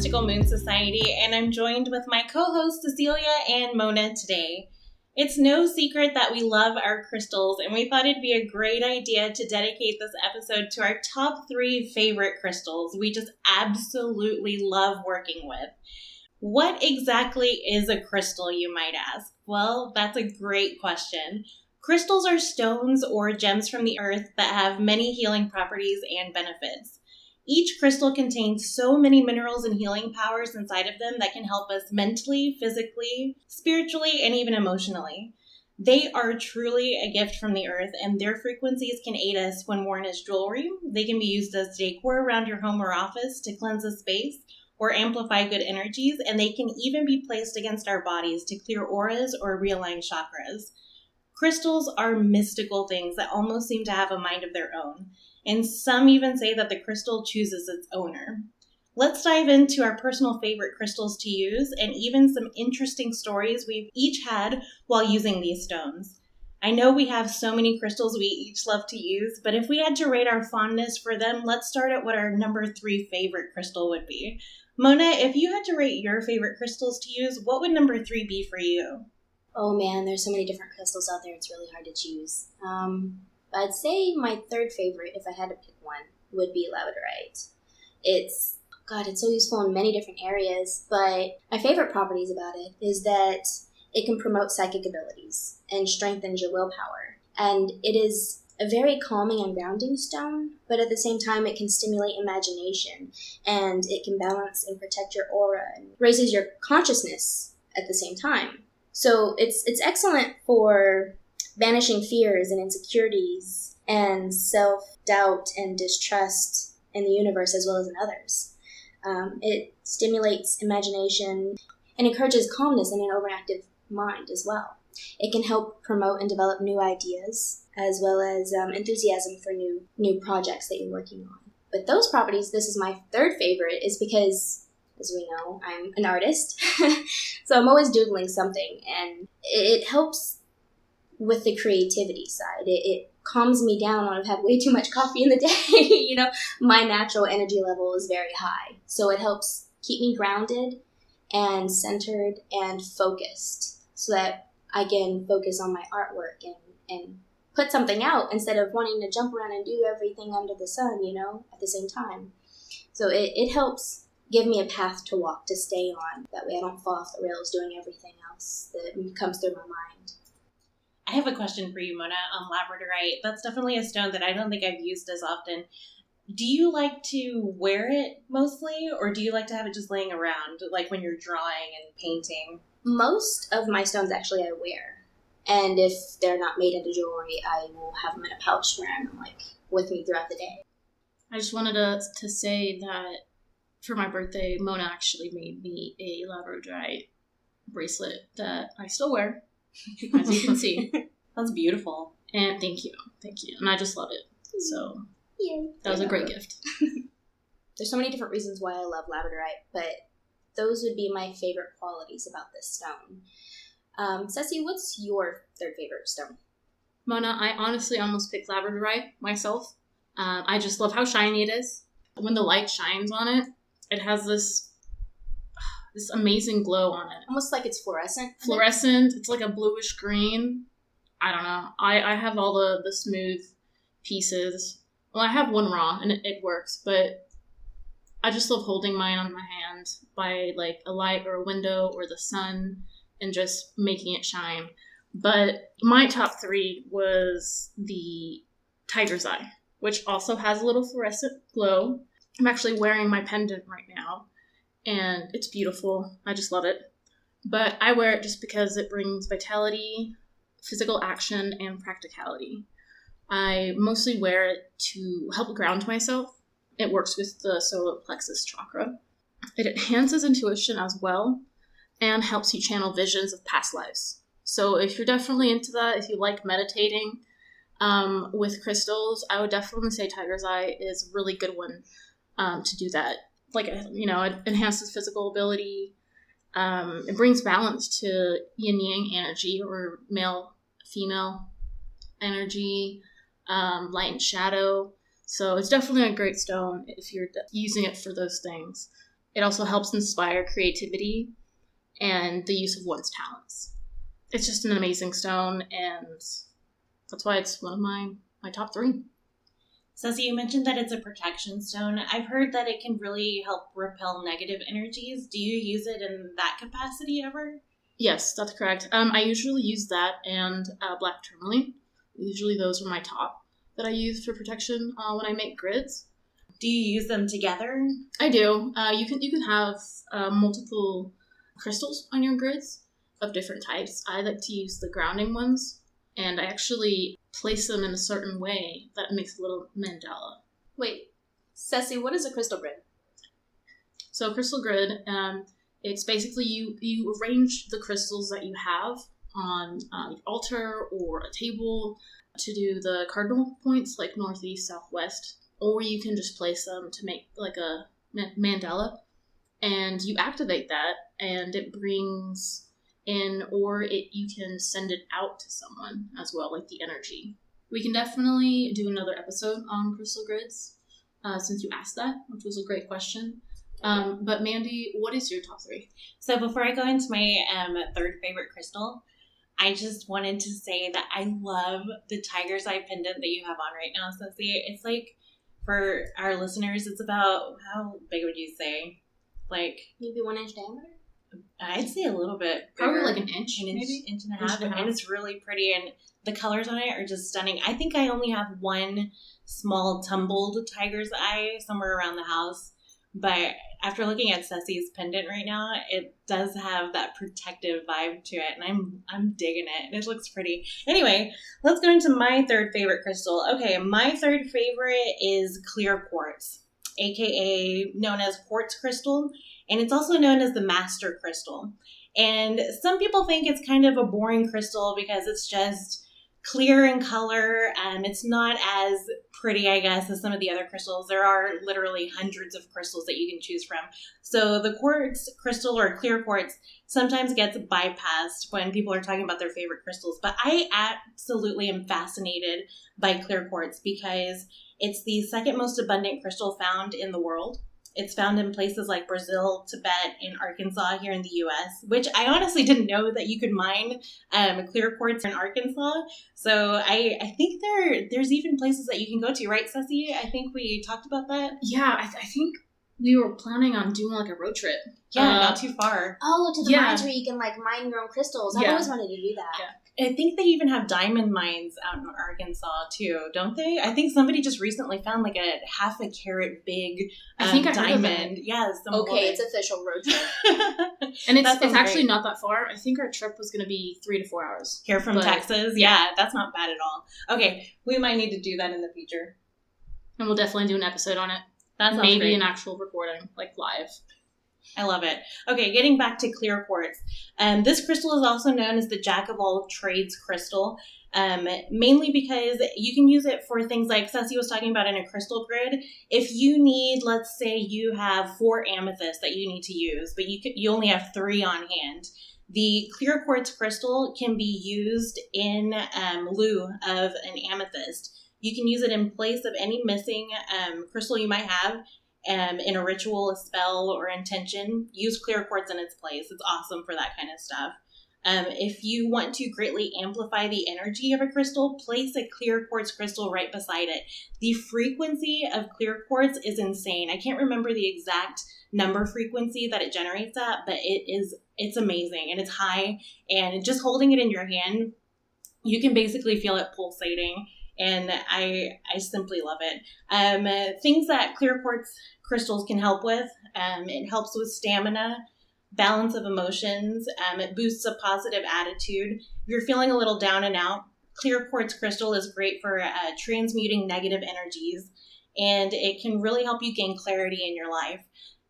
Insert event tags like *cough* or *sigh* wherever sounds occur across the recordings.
Mystical Moon Society, and I'm joined with my co hosts Cecilia and Mona today. It's no secret that we love our crystals, and we thought it'd be a great idea to dedicate this episode to our top three favorite crystals we just absolutely love working with. What exactly is a crystal, you might ask? Well, that's a great question. Crystals are stones or gems from the earth that have many healing properties and benefits. Each crystal contains so many minerals and healing powers inside of them that can help us mentally, physically, spiritually, and even emotionally. They are truly a gift from the earth, and their frequencies can aid us when worn as jewelry. They can be used as decor around your home or office to cleanse a space or amplify good energies, and they can even be placed against our bodies to clear auras or realign chakras. Crystals are mystical things that almost seem to have a mind of their own and some even say that the crystal chooses its owner. Let's dive into our personal favorite crystals to use and even some interesting stories we've each had while using these stones. I know we have so many crystals we each love to use, but if we had to rate our fondness for them, let's start at what our number three favorite crystal would be. Mona, if you had to rate your favorite crystals to use, what would number three be for you? Oh man, there's so many different crystals out there, it's really hard to choose. Um, I'd say my third favorite, if I had to pick one, would be labradorite. It's God, it's so useful in many different areas, but my favorite properties about it is that it can promote psychic abilities and strengthens your willpower. And it is a very calming and grounding stone, but at the same time, it can stimulate imagination and it can balance and protect your aura and raises your consciousness at the same time. So it's it's excellent for banishing fears and insecurities and self doubt and distrust in the universe as well as in others. Um, it stimulates imagination and encourages calmness in an overactive mind as well. It can help promote and develop new ideas as well as um, enthusiasm for new new projects that you're working on. But those properties, this is my third favorite, is because as we know, I'm an artist. *laughs* so I'm always doodling something, and it helps with the creativity side. It, it calms me down when I've had way too much *laughs* coffee in the day. you know, my natural energy level is very high. So it helps keep me grounded and centered and focused so that I can focus on my artwork and, and put something out instead of wanting to jump around and do everything under the sun, you know, at the same time. So it, it helps give me a path to walk to stay on. That way I don't fall off the rails doing everything else that comes through my mind. I have a question for you, Mona, on labradorite. That's definitely a stone that I don't think I've used as often. Do you like to wear it mostly, or do you like to have it just laying around, like when you're drawing and painting? Most of my stones actually I wear, and if they're not made into jewelry, I will have them in a pouch where I'm like with me throughout the day. I just wanted to to say that for my birthday, Mona actually made me a labradorite bracelet that I still wear as you can see. *laughs* That's beautiful. And thank you. Thank you. And I just love it. So yeah, that was a great gift. *laughs* There's so many different reasons why I love labradorite, but those would be my favorite qualities about this stone. Um, Ceci, what's your third favorite stone? Mona, I honestly almost picked labradorite myself. Um, I just love how shiny it is. When the light shines on it, it has this this amazing glow on it. Almost like it's fluorescent. *laughs* Fluorescent. It's like a bluish green. I don't know. I, I have all the, the smooth pieces. Well, I have one raw and it, it works, but I just love holding mine on my hand by like a light or a window or the sun and just making it shine. But my top three was the Tiger's Eye, which also has a little fluorescent glow. I'm actually wearing my pendant right now and it's beautiful. I just love it. But I wear it just because it brings vitality, physical action, and practicality. I mostly wear it to help ground myself. It works with the solar plexus chakra. It enhances intuition as well and helps you channel visions of past lives. So if you're definitely into that, if you like meditating um, with crystals, I would definitely say Tiger's Eye is a really good one um, to do that like you know it enhances physical ability um, it brings balance to yin yang energy or male female energy um, light and shadow so it's definitely a great stone if you're using it for those things It also helps inspire creativity and the use of one's talents. It's just an amazing stone, and that's why it's one of my, my top three. Ceci, you mentioned that it's a protection stone. I've heard that it can really help repel negative energies. Do you use it in that capacity ever? Yes, that's correct. Um, I usually use that and uh, black tourmaline. Usually, those are my top that I use for protection uh, when I make grids. Do you use them together? I do. Uh, you can you can have uh, multiple crystals on your grids of different types. I like to use the grounding ones, and I actually place them in a certain way that makes a little mandala. Wait, Ceci, what is a crystal grid? So crystal grid, um, it's basically you you arrange the crystals that you have on uh, an altar or a table to do the cardinal points like northeast, southwest, or you can just place them to make like a mandala, and you activate that, and it brings in, or it you can send it out to someone as well, like the energy. We can definitely do another episode on crystal grids, uh, since you asked that, which was a great question. Um, but Mandy, what is your top three? So before I go into my um, third favorite crystal, I just wanted to say that I love the tiger's eye pendant that you have on right now, Ceci. It's like for our listeners, it's about how big would you say? Like maybe one inch diameter. I'd say a little bit. Bigger, Probably like an inch, an inch, maybe inch and a half, and, and it's really pretty. And the colors on it are just stunning. I think I only have one small tumbled tiger's eye somewhere around the house, but after looking at Ceci's pendant right now, it does have that protective vibe to it, and I'm I'm digging it. It looks pretty. Anyway, let's go into my third favorite crystal. Okay, my third favorite is clear quartz, aka known as quartz crystal, and it's also known as the master crystal. And some people think it's kind of a boring crystal because it's just clear in color and it's not as pretty, I guess, as some of the other crystals. There are literally hundreds of crystals that you can choose from. So the quartz crystal or clear quartz sometimes gets bypassed when people are talking about their favorite crystals. But I absolutely am fascinated by clear quartz because it's the second most abundant crystal found in the world. It's found in places like Brazil, Tibet, and Arkansas here in the U.S., which I honestly didn't know that you could mine um, clear quartz in Arkansas. So I, I think there there's even places that you can go to, right, Ceci? I think we talked about that. Yeah, I, th- I think we were planning on doing like a road trip. Yeah, uh, not too far. Oh, to the yeah. mines where you can like mine your own crystals. I've yeah. always wanted to do that. Yeah. I think they even have diamond mines out in Arkansas too, don't they? I think somebody just recently found like a half a carat big um, I think I diamond. Yeah. Okay, it's official road trip. *laughs* and it's it's actually great. not that far. I think our trip was going to be three to four hours. Here from but, Texas, yeah. yeah, that's not bad at all. Okay, we might need to do that in the future, and we'll definitely do an episode on it. That's maybe great. an actual recording, like live. I love it. Okay, getting back to clear quartz. Um, this crystal is also known as the jack of all trades crystal, um, mainly because you can use it for things like Ceci was talking about in a crystal grid. If you need, let's say, you have four amethysts that you need to use, but you could, you only have three on hand. The clear quartz crystal can be used in um, lieu of an amethyst. You can use it in place of any missing um, crystal you might have, um, in a ritual, a spell, or intention, use clear quartz in its place. It's awesome for that kind of stuff. Um, if you want to greatly amplify the energy of a crystal, place a clear quartz crystal right beside it. The frequency of clear quartz is insane. I can't remember the exact number frequency that it generates at, but it is it's amazing and it's high. And just holding it in your hand, you can basically feel it pulsating and I I simply love it. Um, things that clear quartz crystals can help with. Um, it helps with stamina, balance of emotions. Um, it boosts a positive attitude. If you're feeling a little down and out, clear quartz crystal is great for uh, transmuting negative energies, and it can really help you gain clarity in your life.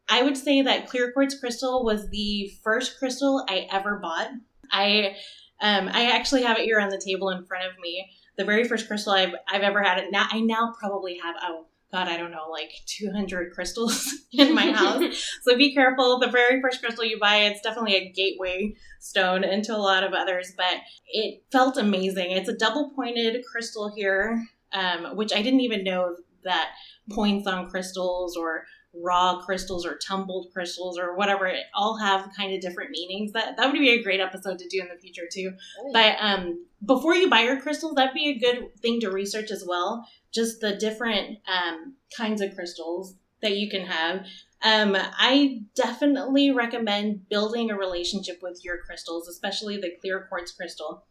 I would say that clear quartz crystal was the first crystal I ever bought. I um, I actually have it here on the table in front of me the very first crystal I've, I've ever had. It now I now probably have oh God I don't know like 200 *laughs* crystals in my house. *laughs* so be careful. The very first crystal you buy, it's definitely a gateway stone into a lot of others. But it felt amazing. It's a double pointed crystal here, um, which I didn't even know that points on crystals or raw crystals or tumbled crystals or whatever it all have kind of different meanings. That that would be a great episode to do in the future too. Oh, but um before you buy your crystals that'd be a good thing to research as well. Just the different um kinds of crystals that you can have. Um i definitely recommend building a relationship with your crystals especially the clear quartz crystal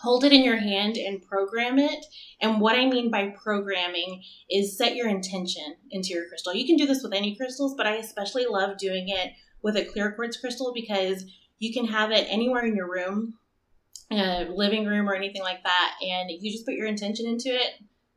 hold it in your hand and program it and what i mean by programming is set your intention into your crystal. You can do this with any crystals, but I especially love doing it with a clear quartz crystal because you can have it anywhere in your room, uh, living room, or anything like that, and you just put your intention into it,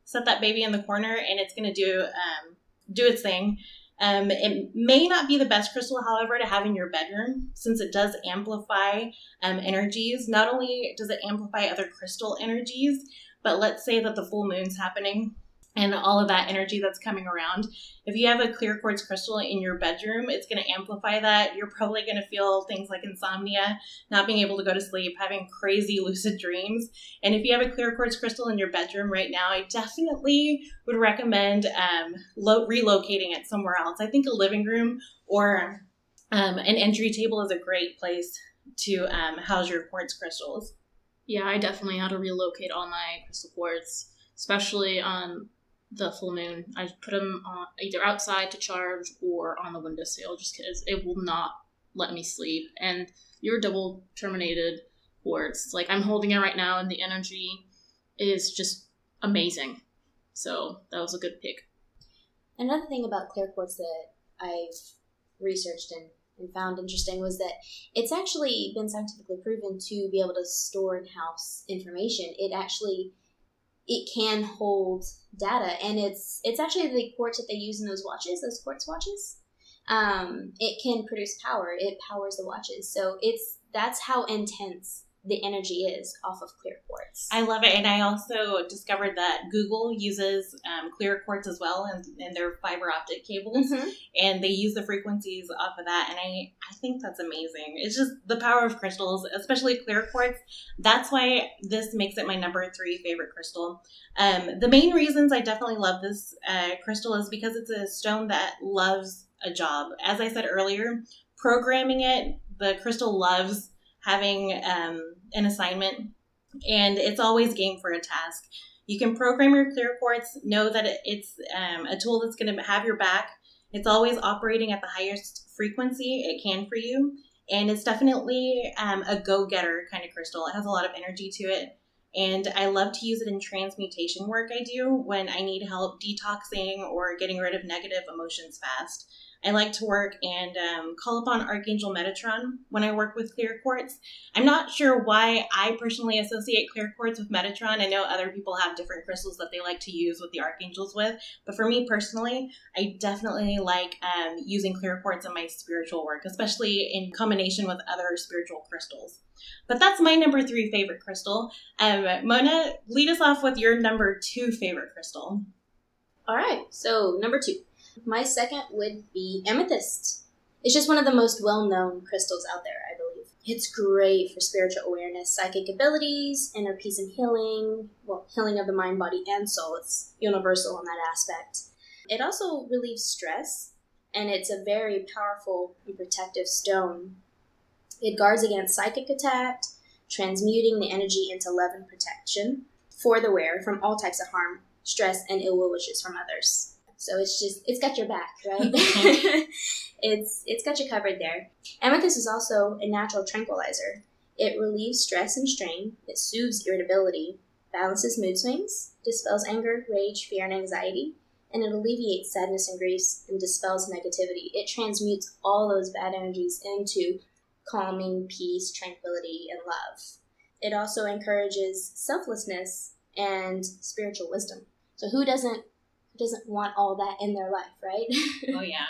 set that baby in the corner, and it's going to do um, do its thing. Um, it may not be the best crystal, however, to have in your bedroom since it does amplify um, energies. Not only does it amplify other crystal energies, but let's say that the full moon's happening and all of that energy that's coming around. If you have a clear quartz crystal in your bedroom, it's going to amplify that. You're probably going to feel things like insomnia, not being able to go to sleep, having crazy *laughs* lucid dreams. And if you have a clear quartz crystal in your bedroom right now, I definitely would recommend um, lo- relocating it somewhere else. I think a living room or um, an entry table is a great place to um, house your quartz crystals. Yeah, I definitely had to relocate all my crystal quartz, especially on the full moon. I put them on either outside to charge or on the windowsill, just because it will not let me sleep. And your double terminated quartz, like I'm holding it right now, and the energy is just amazing. So that was a good pick. Another thing about clear quartz that I've researched and, and found interesting was that it's actually been scientifically proven to be able to store and house information. It actually it can hold data and it's it's actually the quartz that they use in those watches, those quartz watches. Um, it can produce power. It powers the watches. So it's that's how intense the energy is off of clear quartz. I love it. And I also discovered that Google uses um, clear quartz as well in, in their fiber optic cables. Mhm. and they use the frequencies off of that and i i think that's amazing it's just the power of crystals especially clear quartz that's why this makes it my number three favorite crystal um, the main reasons i definitely love this uh, crystal is because it's a stone that loves a job as i said earlier programming it the crystal loves having um, an assignment and it's always game for a task you can program your clear quartz know that it's um, a tool that's going to have your back it's always operating at the highest frequency it can for you. And it's definitely um, a go getter kind of crystal. It has a lot of energy to it. And I love to use it in transmutation work I do when I need help detoxing or getting rid of negative emotions fast. I like to work and um, call upon Archangel Metatron when I work with clear quartz. I'm not sure why I personally associate clear quartz with Metatron. I know other people have different crystals that they like to use with the archangels with, but for me personally, I definitely like um, using clear quartz in my spiritual work, especially in combination with other spiritual crystals. But that's my number three favorite crystal. Um, Mona, lead us off with your number two favorite crystal. All right, so number two. My second would be amethyst. It's just one of the most well known crystals out there, I believe. It's great for spiritual awareness, psychic abilities, inner peace and healing, well, healing of the mind, body, and soul. It's universal in that aspect. It also relieves stress, and it's a very powerful and protective stone. It guards against psychic attack, transmuting the energy into love and protection for the wearer from all types of harm, stress, and ill will wishes from others. So it's just it's got your back, right? *laughs* *laughs* it's it's got you covered there. Amethyst is also a natural tranquilizer. It relieves stress and strain. It soothes irritability, balances mood swings, dispels anger, rage, fear, and anxiety, and it alleviates sadness and grief and dispels negativity. It transmutes all those bad energies into calming, peace, tranquility, and love. It also encourages selflessness and spiritual wisdom. So who doesn't doesn't want all that in their life, right? Oh, yeah.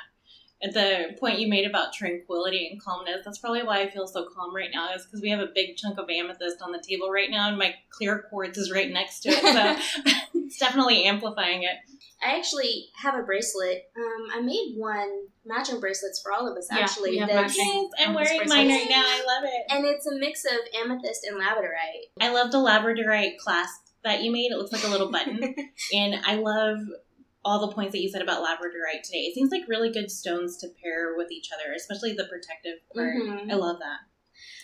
At the point you made about tranquility and calmness, that's probably why I feel so calm right now, is because we have a big chunk of amethyst on the table right now, and my clear quartz is right next to it. So *laughs* it's definitely amplifying it. I actually have a bracelet. Um, I made one matching bracelets for all of us Yeah, actually. we have that's- matching. Yes, I'm wearing mine right now. I love it. and it's a mix of amethyst and labradorite. I love the labradorite clasp that you made. It looks like a little button. *laughs* and I love all the points that you said about labradorite today. It seems like really good stones to pair with each other, especially the protective part. Mhm. I love that.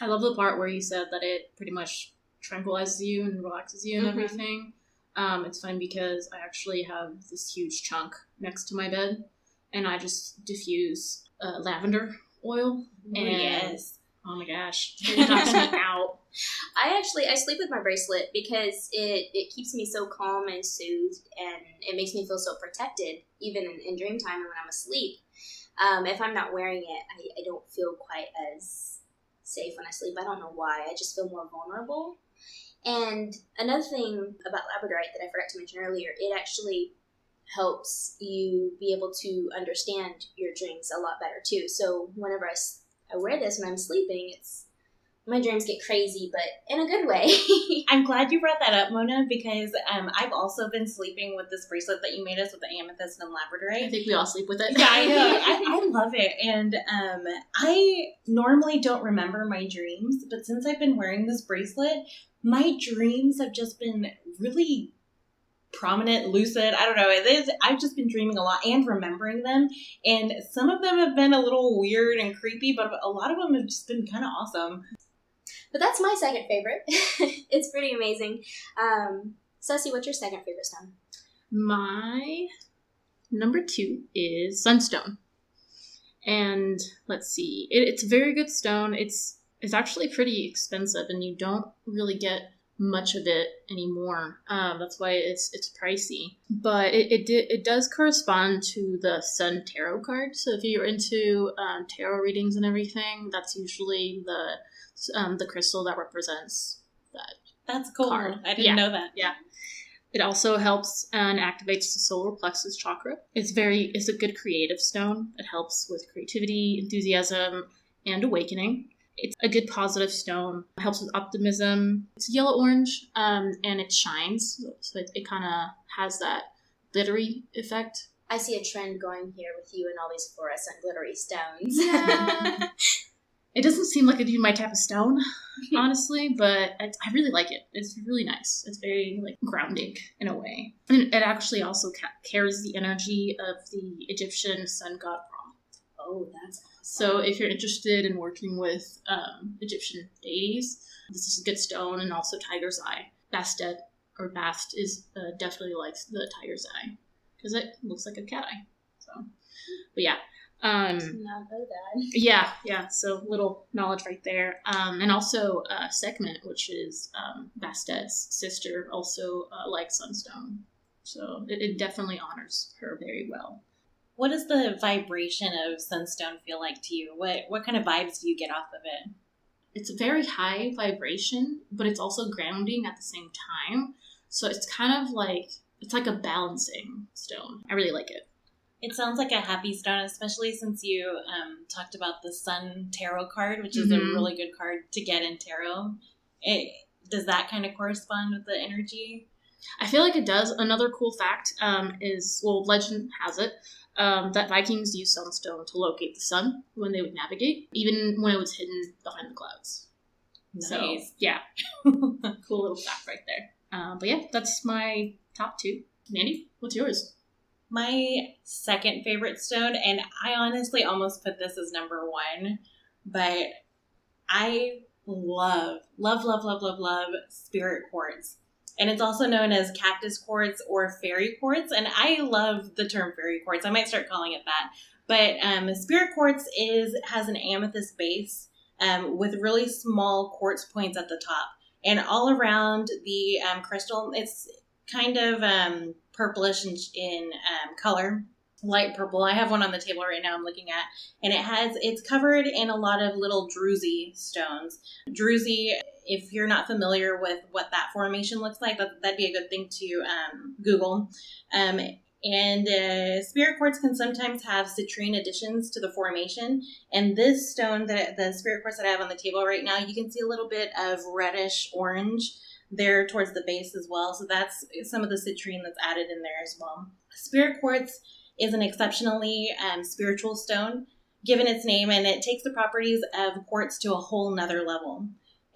I love the part where you said that it pretty much tranquilizes you and relaxes you and Mhm. everything. Um, it's fun because I actually have this huge chunk next to my bed, and I just diffuse uh, lavender oil. Oh, And- yes. Oh my gosh, *laughs* it knocks me out. I actually I sleep with my bracelet because it it keeps me so calm and soothed, and it makes me feel so protected even in, in dream time and when I'm asleep. Um, if I'm not wearing it, I, I don't feel quite as safe when I sleep. I don't know why. I just feel more vulnerable. And another thing about labradorite that I forgot to mention earlier, it actually helps you be able to understand your dreams a lot better too. So whenever I, I wear this when I'm sleeping, it's my dreams get crazy, but in a good way. *laughs* I'm glad you brought that up, Mona, because um, I've also been sleeping with this bracelet that you made us with the amethyst and labradorite. I think we all sleep with it. Yeah, I know. *laughs* I, I love it. And um, I normally don't remember my dreams, but since I've been wearing this bracelet, my dreams have just been really prominent, lucid. I don't know. It is, I've just been dreaming a lot and remembering them. And some of them have been a little weird and creepy, but a lot of them have just been kind of awesome. But that's my second favorite. *laughs* it's pretty amazing. Um, Ceci, what's your second favorite stone? My number two is sunstone, and let's see, it, it's a very good stone. It's it's actually pretty expensive, and you don't really get much of it anymore. Um, that's why it's it's pricey. But it it, di- it does correspond to the Sun Tarot card. So if you're into um, tarot readings and everything, that's usually the um, the crystal that represents that That's cool. Card. I didn't Yeah. know that. Yeah. It also helps and activates the solar plexus chakra. It's very it's a good creative stone. It helps with creativity, enthusiasm, and awakening. It's a good positive stone. It helps with optimism. It's yellow orange, um, and it shines, so it, it kind of has that glittery effect. I see a trend going here with you and all these fluorescent glittery stones. Yeah. *laughs* It doesn't seem like it'd be my type of stone, *laughs* honestly, but I, I really like it. It's really nice. It's very like grounding in a way, and it actually also ca- carries the energy of the Egyptian sun god. Oh, that's awesome. So if you're interested in working with um, Egyptian deities, this is a good stone, and also tiger's eye. Bastet or Bast is uh, definitely likes the tiger's eye because it looks like a cat eye. So, but yeah. Um, not know that. yeah, yeah. So little knowledge right there. Um, and also uh, Sekhmet, which is um, Bastet's sister, also uh, like Sunstone. So it, it definitely honors her very well. What does the vibration of sunstone feel like to you? What what kind of vibes do you get off of it? It's a very high vibration, but it's also grounding at the same time. So it's kind of like it's like a balancing stone. I really like it. It sounds like a happy stone, especially since you um, talked about the Sun Tarot card, which is Mhm. a really good card to get in tarot. It does that kind of correspond with the energy? I feel like it does. Another cool fact um, is, well, legend has it um, that Vikings used sunstone to locate the sun when they would navigate, even when it was hidden behind the clouds. So Nice. yeah, *laughs* cool little fact right there. Um, but yeah, that's my top two. Mandy, what's yours? My second favorite stone, and I honestly almost put this as number one, but I love, love, love, love, love, love spirit quartz. And it's also known as cactus quartz or fairy quartz. And I love the term fairy quartz. I might start calling it that. But um, spirit quartz is has an amethyst base um, with really small quartz points at the top. And all around the um, crystal, it's kind of um, purplish in, in um, color, light purple. I have one on the table right now. I'm looking at, and it has it's covered in a lot of little druzy stones. Druzy, if you're not familiar with what that formation looks like, that, that'd be a good thing to um, Google. Um, and uh, spirit quartz can sometimes have citrine additions to the formation. And this stone, that the spirit quartz that I have on the table right now, you can see a little bit of reddish orange there towards the base as well. So that's some of the citrine that's added in there as well. Spirit quartz is an exceptionally um, spiritual stone, given its name, and it takes the properties of quartz to a whole nother level.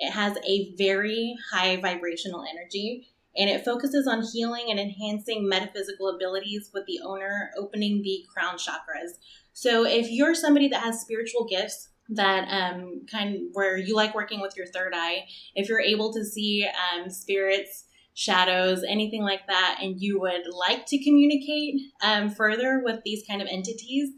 It has a very high vibrational energy, and it focuses on healing and enhancing metaphysical abilities with the owner opening the crown chakras. So if you're somebody that has spiritual gifts, that um, kind of where you like working with your third eye, if you're able to see um, spirits, shadows, anything like that, and you would like to communicate um, further with these kind of entities,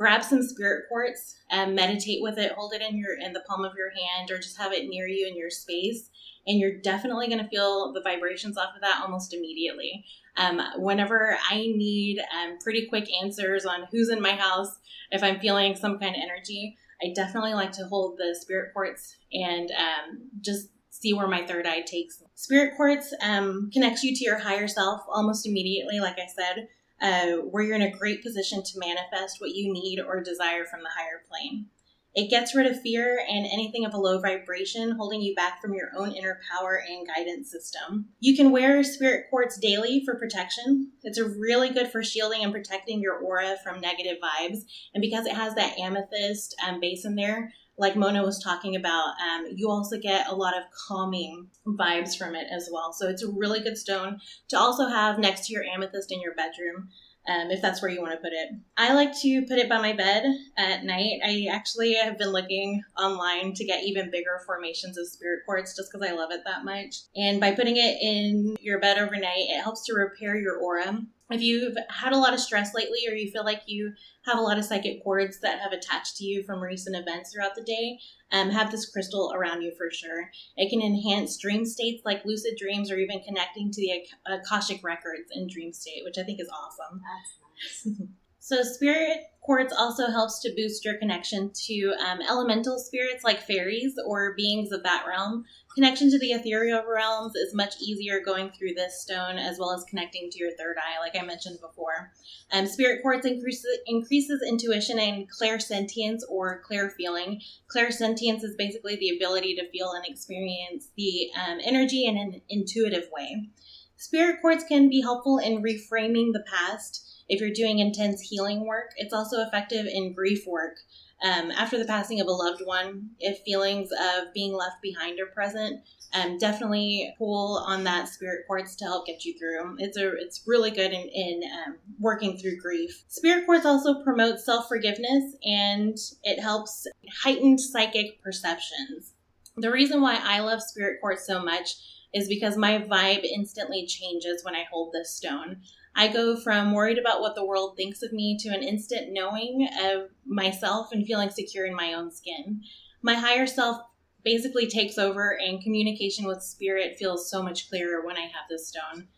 grab some spirit quartz and meditate with it. Hold it in your in the palm of your hand, or just have it near you in your space, and you're definitely going to feel the vibrations off of that almost immediately. Um, whenever I need um, pretty quick answers on who's in my house, if I'm feeling some kind of energy, I definitely like to hold the spirit quartz and um, just see where my third eye takes. Spirit quartz um, connects you to your higher self almost immediately, like I said, uh, where you're in a great position to manifest what you need or desire from the higher plane. It gets rid of fear and anything of a low vibration holding you back from your own inner power and guidance system. You can wear spirit quartz daily for protection. It's really good for shielding and protecting your aura from negative vibes. And because it has that amethyst um, base in there, like Mona was talking about, um, you also get a lot of calming vibes from it as well. So it's a really good stone to also have next to your amethyst in your bedroom um, if that's where you want to put it. I like to put it by my bed at night. I actually have been looking online to get even bigger formations of spirit quartz just because I love it that much. And by putting it in your bed overnight, it helps to repair your aura. If you've had a lot of stress lately or you feel like you have a lot of psychic cords that have attached to you from recent events throughout the day, um, have this crystal around you for sure. It can enhance dream states like lucid dreams or even connecting to the Akashic records in dream state, which I think is awesome. That's nice. *laughs* So, spirit quartz also helps to boost your connection to um, elemental spirits like fairies or beings of that realm. Connection to the ethereal realms is much easier going through this stone as well as connecting to your third eye, like I mentioned before. Um, spirit quartz increases, increases intuition and clairsentience or clair feeling. Clairsentience is basically the ability to feel and experience the um, energy in an intuitive way. Spirit quartz can be helpful in reframing the past if you're doing intense healing work. It's also effective in grief work. Um, after the passing of a loved one, if feelings of being left behind are present, um, definitely pull on that spirit quartz to help get you through. It's a it's really good in, in um, working through grief. Spirit quartz also promotes self forgiveness and it helps heightened psychic perceptions. The reason why I love spirit quartz so much is because my vibe instantly changes when I hold this stone. I go from worried about what the world thinks of me to an instant knowing of myself and feeling secure in my own skin. My higher self basically takes over, and communication with spirit feels so much clearer when I have this stone.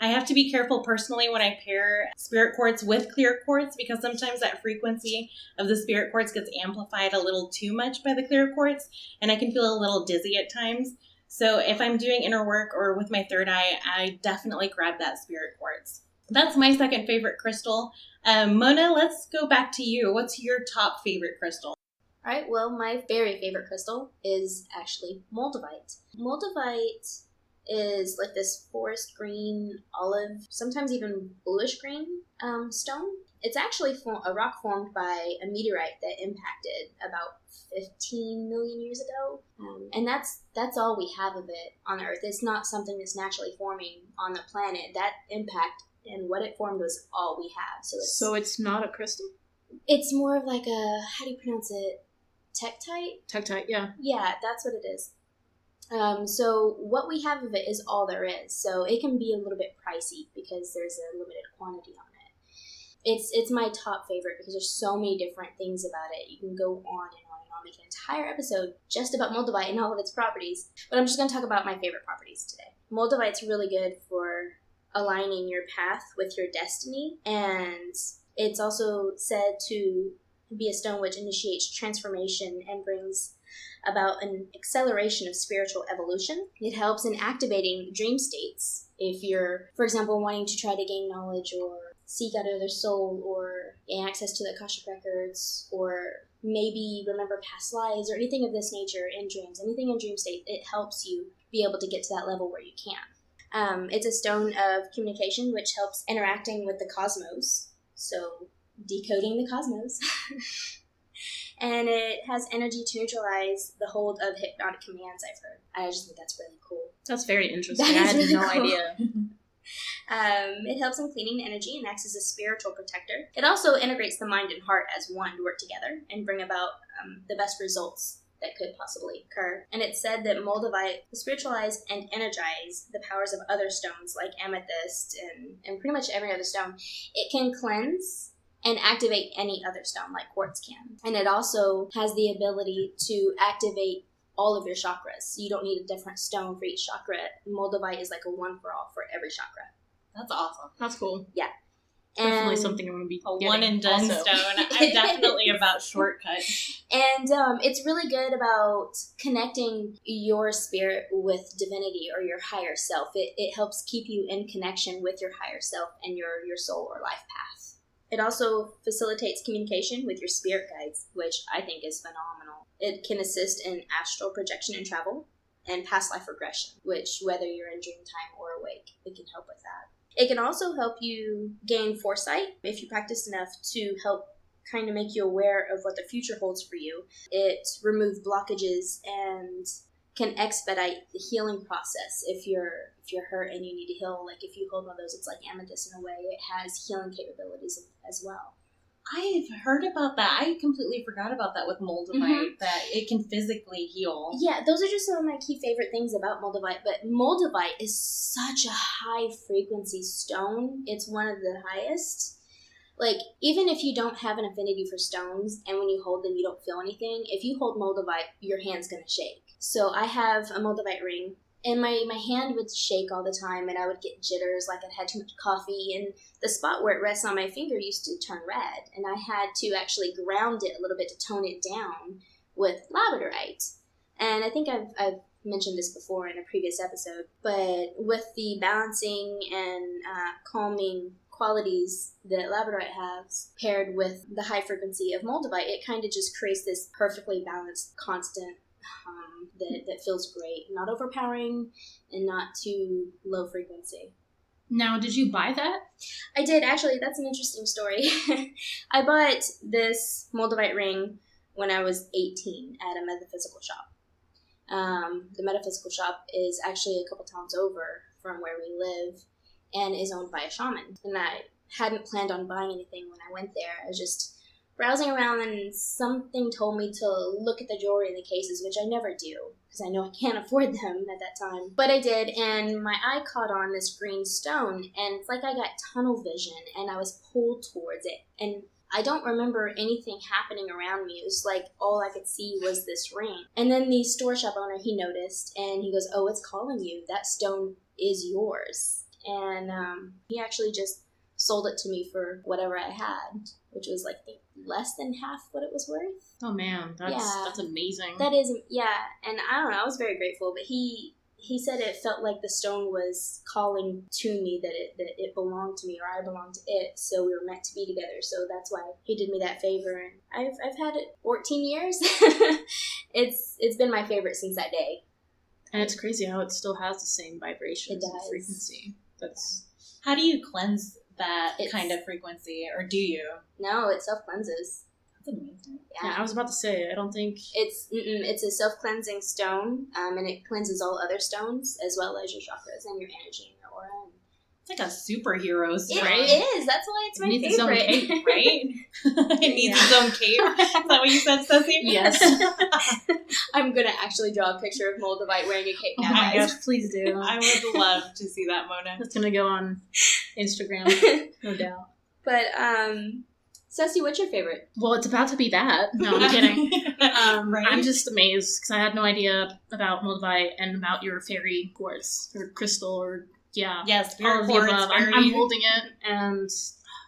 I have to be careful personally when I pair spirit quartz with clear quartz because sometimes that frequency of the spirit quartz gets amplified a little too much by the clear quartz, and I can feel a little dizzy at times. So if I'm doing inner work or with my third eye, I definitely grab that spirit quartz that's my second favorite crystal. Um, Mona, let's go back to you. What's your top favorite crystal? All right, well, my very favorite crystal is actually moldavite. Moldavite is like this forest green, olive, sometimes even bluish green um, stone. It's actually a rock formed by a meteorite that impacted about 15 million years ago, um, and that's that's all we have of it on Earth. It's not something that's naturally forming on the planet. That impact and what it formed was all we have. So it's So it's not a crystal? it's more of like a how do you pronounce it? Tektite? Tektite, yeah. Yeah, that's what it is. Um, so what we have of it is all there is. So it can be a little bit pricey because there's a limited quantity on it. It's it's my top favorite because there's so many different things about it. You can go on and on and on, make an entire episode just about moldavite and all of its properties. But I'm just going to talk about my favorite properties today. Moldavite's really good for aligning your path with your destiny. And it's also said to be a stone which initiates transformation and brings about an acceleration of spiritual evolution. It helps in activating dream states. If you're, for example, wanting to try to gain knowledge or seek out another soul or gain access to the Akashic records or maybe remember past lives or anything of this nature in dreams, anything in dream state, it helps you be able to get to that level where you can. Um, it's a stone of communication which helps interacting with the cosmos, so decoding the cosmos. *laughs* and it has energy to neutralize the hold of hypnotic commands. I've heard. I just think that's really cool. That's very interesting. That I had really no cool. idea. *laughs* *laughs* Um, it helps in cleaning the energy and acts as a spiritual protector. It also integrates the mind and heart as one to work together and bring about um, the best results that could possibly occur. And it said that Moldavite spiritualize and energize the powers of other stones like amethyst and, and pretty much every other stone. It can cleanse and activate any other stone like quartz can. And it also has the ability to activate all of your chakras. You don't need a different stone for each chakra. Moldavite is like a one for all for every chakra. That's awesome. That's cool. And, Definitely something I'm going to be A one and done also. stone. *laughs* I'm definitely about shortcuts. And um, it's really good about connecting your spirit with divinity or your higher self. It, it helps keep you in connection with your higher self and your, your soul or life path. It also facilitates communication with your spirit guides, which I think is phenomenal. It can assist in astral projection and travel and past life regression, which, whether you're in dream time or awake, it can help with that. It can also help you gain foresight if you practice enough to help kind of make you aware of what the future holds for you. It removes blockages and can expedite the healing process if you're if you're hurt and you need to heal. Like if you hold one of those, it's like amethyst in a way. It has healing capabilities as well. I've heard about that. I completely forgot about that with moldavite, Mhm. that it can physically heal. Yeah, those are just some of my key favorite things about Moldavite. But Moldavite is such a high frequency stone. It's one of the highest. Like, even if you don't have an affinity for stones and when you hold them you don't feel anything, if you hold Moldavite, your hand's gonna shake. So I have a Moldavite ring. And my, my hand would shake all the time, and I would get jitters like I'd had too much coffee. And the spot where it rests on my finger used to turn red, and I had to actually ground it a little bit to tone it down with labradorite. And I think I've, I've mentioned this before in a previous episode, but with the balancing and uh, calming qualities that labradorite has paired with the high frequency of moldavite, it kind of just creates this perfectly balanced, constant um, that, that feels great, not overpowering and not too low frequency. Now, did you buy that? I did actually. That's an interesting story. *laughs* I bought this moldavite ring when I was 18 at a metaphysical shop. Um, the metaphysical shop is actually a couple towns over from where we live and is owned by a shaman. And I hadn't planned on buying anything when I went there. I was just browsing around and something told me to look at the jewelry in the cases, which I never do because I know I can't *laughs* afford them at that time. But I did, and my eye caught on this green stone, and it's like I got tunnel vision and I was pulled towards it. And I don't remember anything happening around me. It was like all I could see was this ring. And then the store shop owner, he noticed and he goes, Oh, it's calling you. That stone is yours. And um, he actually just sold it to me for whatever I had, which was like less than half what it was worth. Oh man, that's Yeah. that's amazing. That is, yeah, and I don't know. I was very grateful, but he he said it felt like the stone was calling to me that it that it belonged to me or I belonged to it, so we were meant to be together. So that's why he did me that favor, and I've I've had it 14 years. *laughs* it's it's been my favorite since that day. and it's crazy how it still has the same vibrations and frequency. That's How do you cleanse that It's- kind of frequency, or do you? No, it self cleanses. That's amazing. yeah. I was about to say. I don't think It's mm-mm, it's a self cleansing stone, um, and it cleanses all other stones as well as your chakras and your energy and your aura. And It's like a superhero It stone, Right? is. That's why it's It my needs its own favorite. cape, *laughs* right? *laughs* it needs its own cape. Is that what you said, Ceci? Yes. *laughs* I'm gonna actually draw a picture of Moldavite wearing a cape Oh my guys. yes, please do. I would love to see that, Mona. It's gonna go on Instagram, no doubt. but um, Ceci, what's your favorite? Well, it's about to be that. No, I'm kidding. Um, Right? I'm just amazed because I had no idea about Moldavite and about your fairy quartz or crystal or yeah, Yes, all of the quartz. above. I'm, I'm holding it and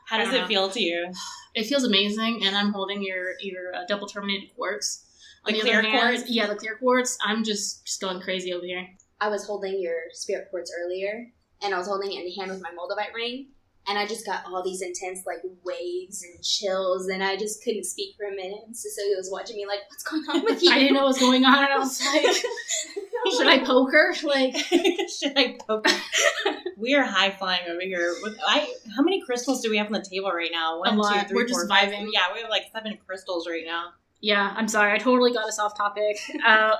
How does it know. feel to you? *sighs* it feels amazing. And I'm holding your your uh, double terminated quartz. On The other clear hand- quartz? yeah, the clear quartz. I'm just just going crazy over here. I was holding your spirit quartz earlier, and I was holding it in the hand with my Moldavite ring, and I just got all these intense like waves and chills, and I just couldn't speak for a minute. And Cecilia was watching me like, "What's going on with you?" *laughs* I didn't know what was going on, and I was like, *laughs* *laughs* should I poke her? Like, Should I poke? her? we are high flying over here. With I, how many crystals do we have on the table right now? One, A lot. two, three, We're just four, five. vibing. Yeah, we have like seven crystals right now. Yeah, I'm sorry. I totally got us off topic. Uh,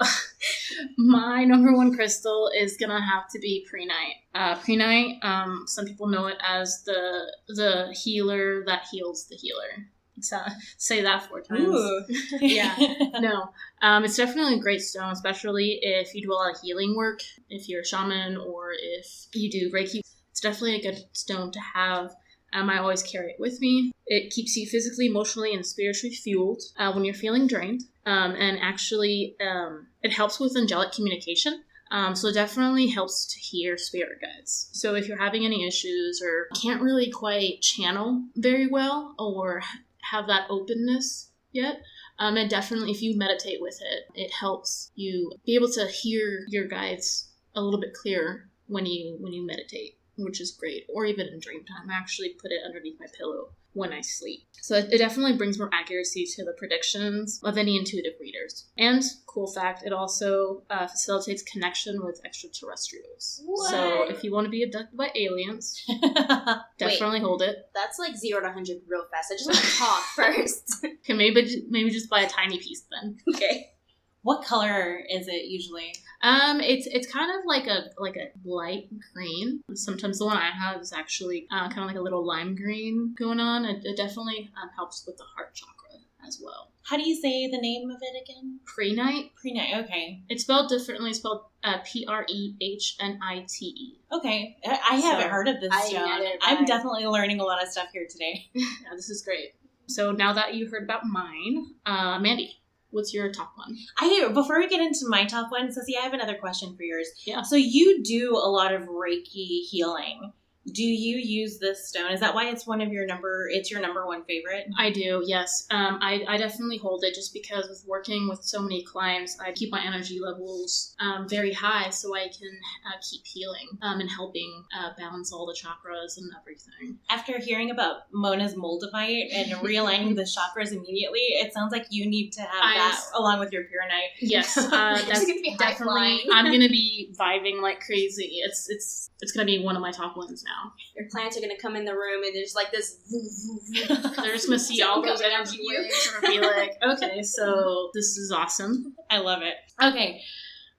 *laughs* my number one crystal is gonna have to be prehnite. Uh, prehnite. Um, some people know it as the the healer that heals the healer. So, say that four times. *laughs* Yeah. No, um, it's definitely a great stone, especially if you do a lot of healing work. If you're a shaman or if you do Reiki, it's definitely a good stone to have. Um, I always carry it with me. It keeps you physically, emotionally, and spiritually fueled uh, when you're feeling drained. Um, and actually, um, it helps with angelic communication. Um, so it definitely helps to hear spirit guides. So if you're having any issues or can't really quite channel very well or have that openness yet, um, and definitely if you meditate with it, it helps you be able to hear your guides a little bit clearer when you when you meditate which is great. Or even in dream time, I actually put it underneath my pillow when I sleep. So it, it definitely brings more accuracy to the predictions of any intuitive readers. And cool fact, it also uh, facilitates connection with extraterrestrials. So if you want to be abducted by aliens, *laughs* Wait, definitely hold it. That's like zero to 100 real fast. I just want to talk *laughs* first. Okay, maybe maybe just buy a tiny piece then. *laughs* okay. what color is it usually? Um, it's it's kind of like a like a light green. Sometimes the one I have is actually uh, kind of like a little lime green going on. It, it definitely um, helps with the heart chakra as well. How do you say the name of it again? Pre-night. Pre-night. Okay. It's spelled differently. It's spelled uh, P R E H N I T E. Okay. I, I haven't heard of this I neither I'm definitely learning a lot of stuff here today. *laughs* Yeah, this is great. So now that you heard about mine, uh, Mandy, what's your top one? I before we get into my top one, Ceci, I have another question for yours. Yeah. So you do a lot of Reiki healing. Do you use this stone? Is that why it's one of your number? It's your number one favorite. I do, yes. Um, I, I definitely hold it just because with working with so many clients, I keep my energy levels um, very high so I can uh, keep healing um, and helping uh, balance all the chakras and everything. After hearing about Mona's Moldavite and *laughs* realigning the chakras immediately, it sounds like you need to have I that along with your Prehnite. Yes, *laughs* uh, that's gonna be definitely. I'm gonna be *laughs* vibing like crazy. It's it's it's gonna be one of my top ones now. Your clients are gonna come in the room and there's like this. *laughs* They're just gonna see all those energy waves and be like, okay, so this is awesome. I love it. Okay,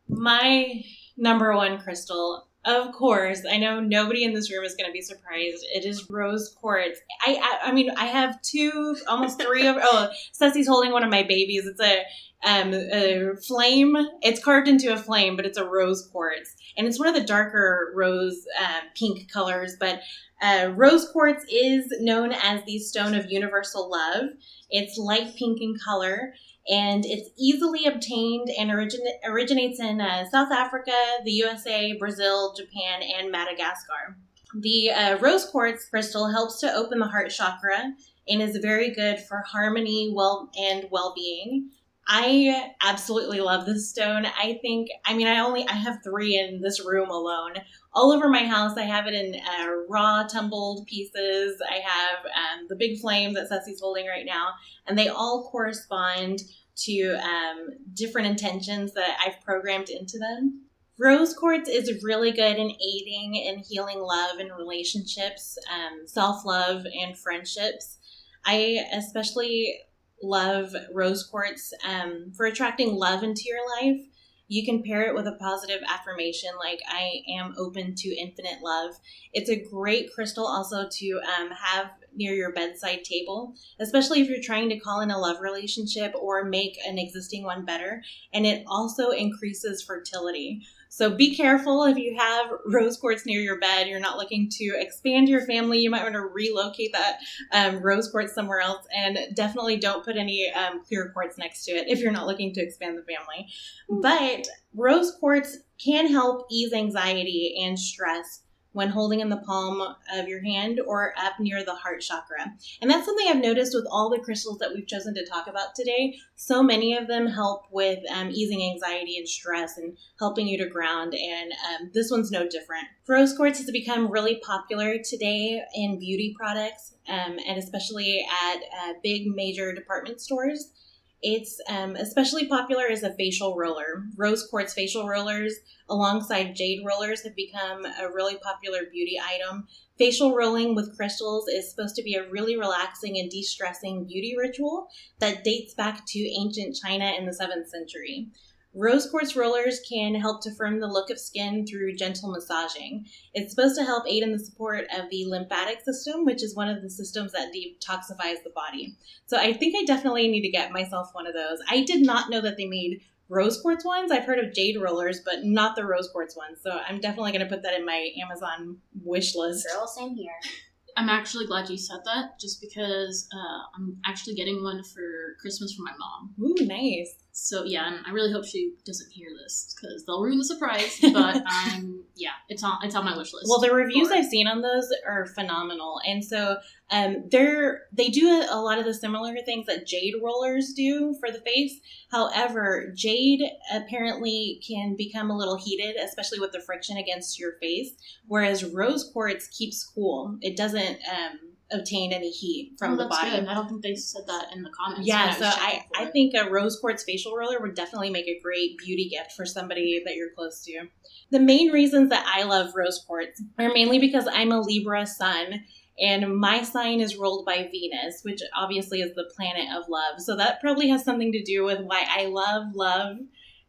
my number one crystal. Of course, I know nobody in this room is going to be surprised. It is rose quartz. I, I, I mean, I have two, almost three of. Oh, Ceci's holding one of my babies. It's a, um, a flame. It's carved into a flame, but it's a rose quartz, and it's one of the darker rose uh, pink colors. But uh, rose quartz is known as the stone of universal love. It's light pink in color and it's easily obtained and origin- originates in uh, South Africa, the USA, Brazil, Japan, and Madagascar. The uh, rose quartz crystal helps to open the heart chakra and is very good for harmony, well, and well-being. I absolutely love this stone. I think, I mean, I only I have three in this room alone. All over my house, I have it in uh, raw, tumbled pieces. I have um, the big flame that Ceci's holding right now, and they all correspond to um, different intentions that I've programmed into them. Rose quartz is really good in aiding and healing love and relationships, um, self love, and friendships. I especially love rose quartz um, for attracting love into your life. You can pair it with a positive affirmation like, I am open to infinite love. It's a great crystal also to um, have near your bedside table, especially if you're trying to call in a love relationship or make an existing one better. And it also increases fertility. So be careful if you have rose quartz near your bed. You're not looking to expand your family. You might want to relocate that um, rose quartz somewhere else. And definitely don't put any um, clear quartz next to it if you're not looking to expand the family. But rose quartz can help ease anxiety and stress when holding in the palm of your hand or up near the heart chakra. And that's something I've noticed with all the crystals that we've chosen to talk about today. So many of them help with um, easing anxiety and stress and helping you to ground, and um, this one's no different. Rose quartz has become really popular today in beauty products, um, and especially at uh, big major department stores. It's um, especially popular as a facial roller. Rose quartz facial rollers, alongside jade rollers, have become a really popular beauty item. Facial rolling with crystals is supposed to be a really relaxing and de stressing beauty ritual that dates back to ancient China in the 7th century. Rose quartz rollers can help to firm the look of skin through gentle massaging. It's supposed to help aid in the support of the lymphatic system, which is one of the systems that detoxifies the body. So I think I definitely need to get myself one of those. I did not know that they made rose quartz ones. I've heard of jade rollers, but not the rose quartz ones. So I'm definitely going to put that in my Amazon wish list. Girl, same here. I'm actually glad you said that, just because uh, I'm actually getting one for Christmas for my mom. Ooh, nice. So yeah, and I really hope she doesn't hear this because they'll ruin the surprise. *laughs* But um, yeah, it's on it's on my wish list. Well, the reviews I've seen on those are phenomenal, and so um, they're they do a, a lot of the similar things that jade rollers do for the face. However, jade apparently can become a little heated, especially with the friction against your face, whereas rose quartz keeps cool. It doesn't. Um, obtain any heat from oh, the body. Good. I don't think they said that in the comments. Yeah, so I, I think a rose quartz facial roller would definitely make a great beauty gift for somebody that you're close to. The main reasons that I love rose quartz are mainly because I'm a Libra sun and my sign is ruled by Venus, which obviously is the planet of love. So that probably has something to do with why I love love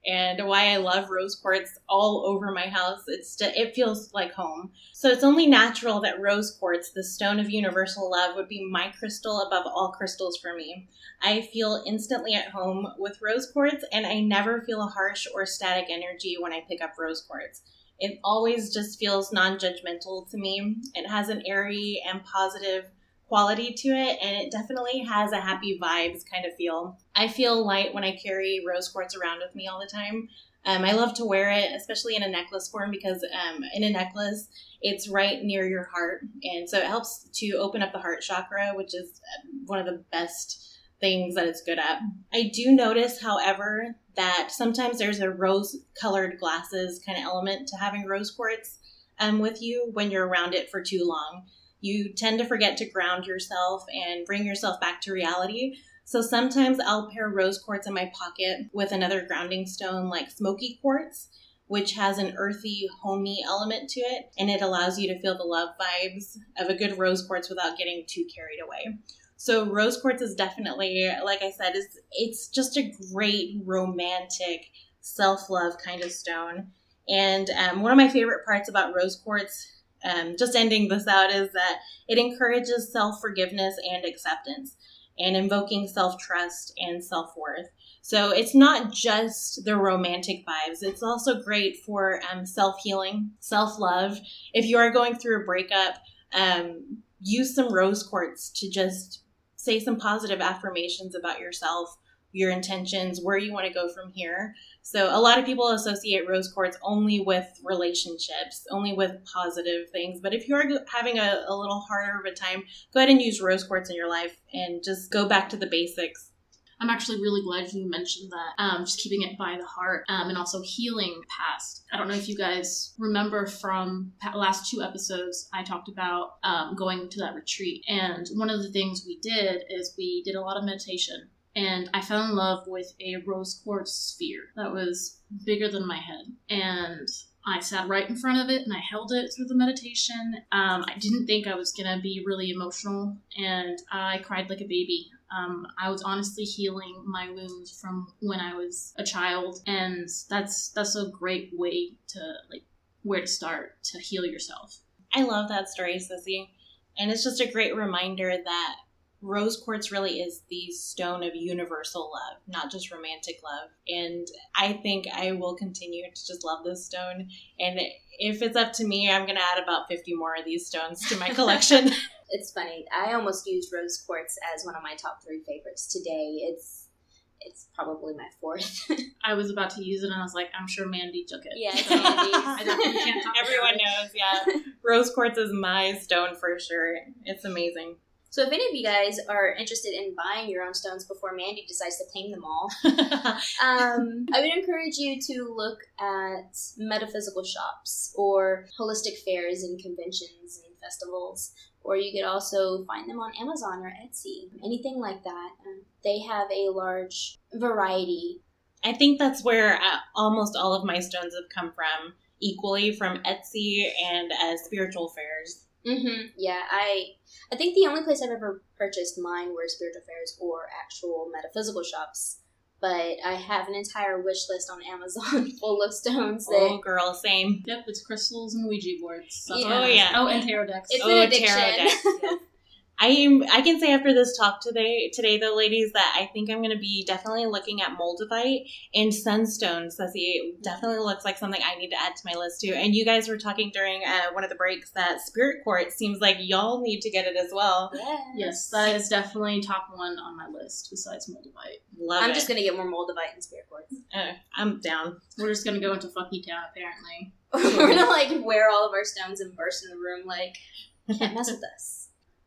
and why I love rose quartz all over my house. It's it feels like home. So it's only natural that rose quartz, the stone of universal love, would be my crystal above all crystals for me. I feel instantly at home with rose quartz, and I never feel a harsh or static energy when I pick up rose quartz. It always just feels non judgmental to me. It has an airy and positive quality to it, and it definitely has a happy vibes kind of feel. I feel light when I carry rose quartz around with me all the time. Um, I love to wear it, especially in a necklace form, because um, in a necklace, it's right near your heart. And so it helps to open up the heart chakra, which is one of the best things that it's good at. I do notice, however, that sometimes there's a rose colored glasses kind of element to having rose quartz um, with you when you're around it for too long you tend to forget to ground yourself and bring yourself back to reality. So sometimes I'll pair rose quartz in my pocket with another grounding stone like smoky quartz, which has an earthy, homey element to it, and it allows you to feel the love vibes of a good rose quartz without getting too carried away. So rose quartz is definitely, like I said, is it's just a great romantic self-love kind of stone. And um, one of my favorite parts about rose quartz um, just ending this out is that it encourages self forgiveness and acceptance and invoking self trust and self worth. So it's not just the romantic vibes, it's also great for um, self healing, self love. If you are going through a breakup, um, use some rose quartz to just say some positive affirmations about yourself, your intentions, where you want to go from here. So a lot of people associate rose quartz only with relationships, only with positive things. But if you're having a, a little harder of a time, go ahead and use rose quartz in your life and just go back to the basics. I'm actually really glad you mentioned that. Um, just keeping it by the heart um, and also healing past. I don't know if you guys remember from last two episodes, I talked about um, going to that retreat. And one of the things we did is we did a lot of meditation and I fell in love with a rose quartz sphere that was bigger than my head. And I sat right in front of it and I held it through the meditation. Um, I didn't think I was going to be really emotional, and I cried like a baby. Um, I was honestly healing my wounds from when I was a child, and that's that's a great way to like where to start to heal yourself. I love that story, Ceci, and it's just a great reminder that rose quartz really is the stone of universal love, not just romantic love. And I think I will continue to just love this stone. And if it's up to me, I'm going to add about 50 more of these stones to my collection. *laughs* *laughs* it's funny. I almost used rose quartz as one of my top three favorites today. It's it's probably my fourth. *laughs* I was about to use it and I was like, I'm sure Mandy took it. Yeah, Mandy. Everyone knows, yeah. Rose quartz is my stone for sure. It's amazing. So if any of you guys are interested in buying your own stones before Mandy decides to claim them all, *laughs* um, I would encourage you to look at metaphysical shops or holistic fairs and conventions and festivals. Or you could also find them on Amazon or Etsy, anything like that. Um, they have a large variety. I think that's where uh, almost all of my stones have come from, equally from Etsy and uh, spiritual fairs Mm-hmm. Yeah, I I think the only place I've ever purchased mine were spiritual fairs or actual metaphysical shops. But I have an entire wish list on Amazon *laughs* full of stones that Oh, girl, same. Yep, it's crystals and Ouija boards. That's Yeah. Oh, yeah. Oh, and tarot decks. It's oh, an addiction. tarot decks. *laughs* yes. I am. I can say after this talk today, today though, ladies, that I think I'm going to be definitely looking at moldavite and sunstone. Sassy definitely looks like something I need to add to my list too. And you guys were talking during uh, one of the breaks that spirit quartz seems like y'all need to get it as well. Yes. Yes, that is definitely top one on my list besides Moldavite. Love I'm it. just gonna get more moldavite and spirit quartz. Uh, I'm down. We're just gonna go into Fucky Town apparently. *laughs* We're gonna like wear all of our stones and burst in the room like can't mess with us.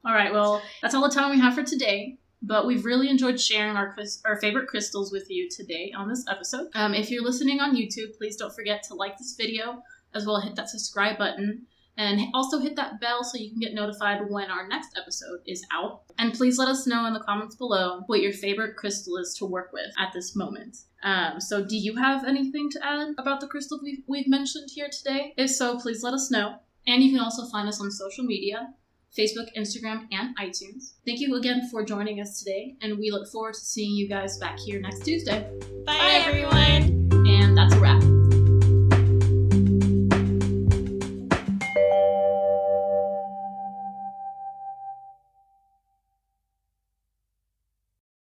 All right, well, that's all the time we have for today. But we've really enjoyed sharing our our favorite crystals with you today on this episode. Um, if you're listening on YouTube, please don't forget to like this video as well hit that subscribe button and also hit that bell so you can get notified when our next episode is out. And please let us know in the comments below what your favorite crystal is to work with at this moment. Um, so, do you have anything to add about the crystal we've, we've mentioned here today? If so, please let us know. And you can also find us on social media Facebook, Instagram, and iTunes. Thank you again for joining us today, and we look forward to seeing you guys back here next Tuesday. Bye, Bye, everyone. And that's a wrap.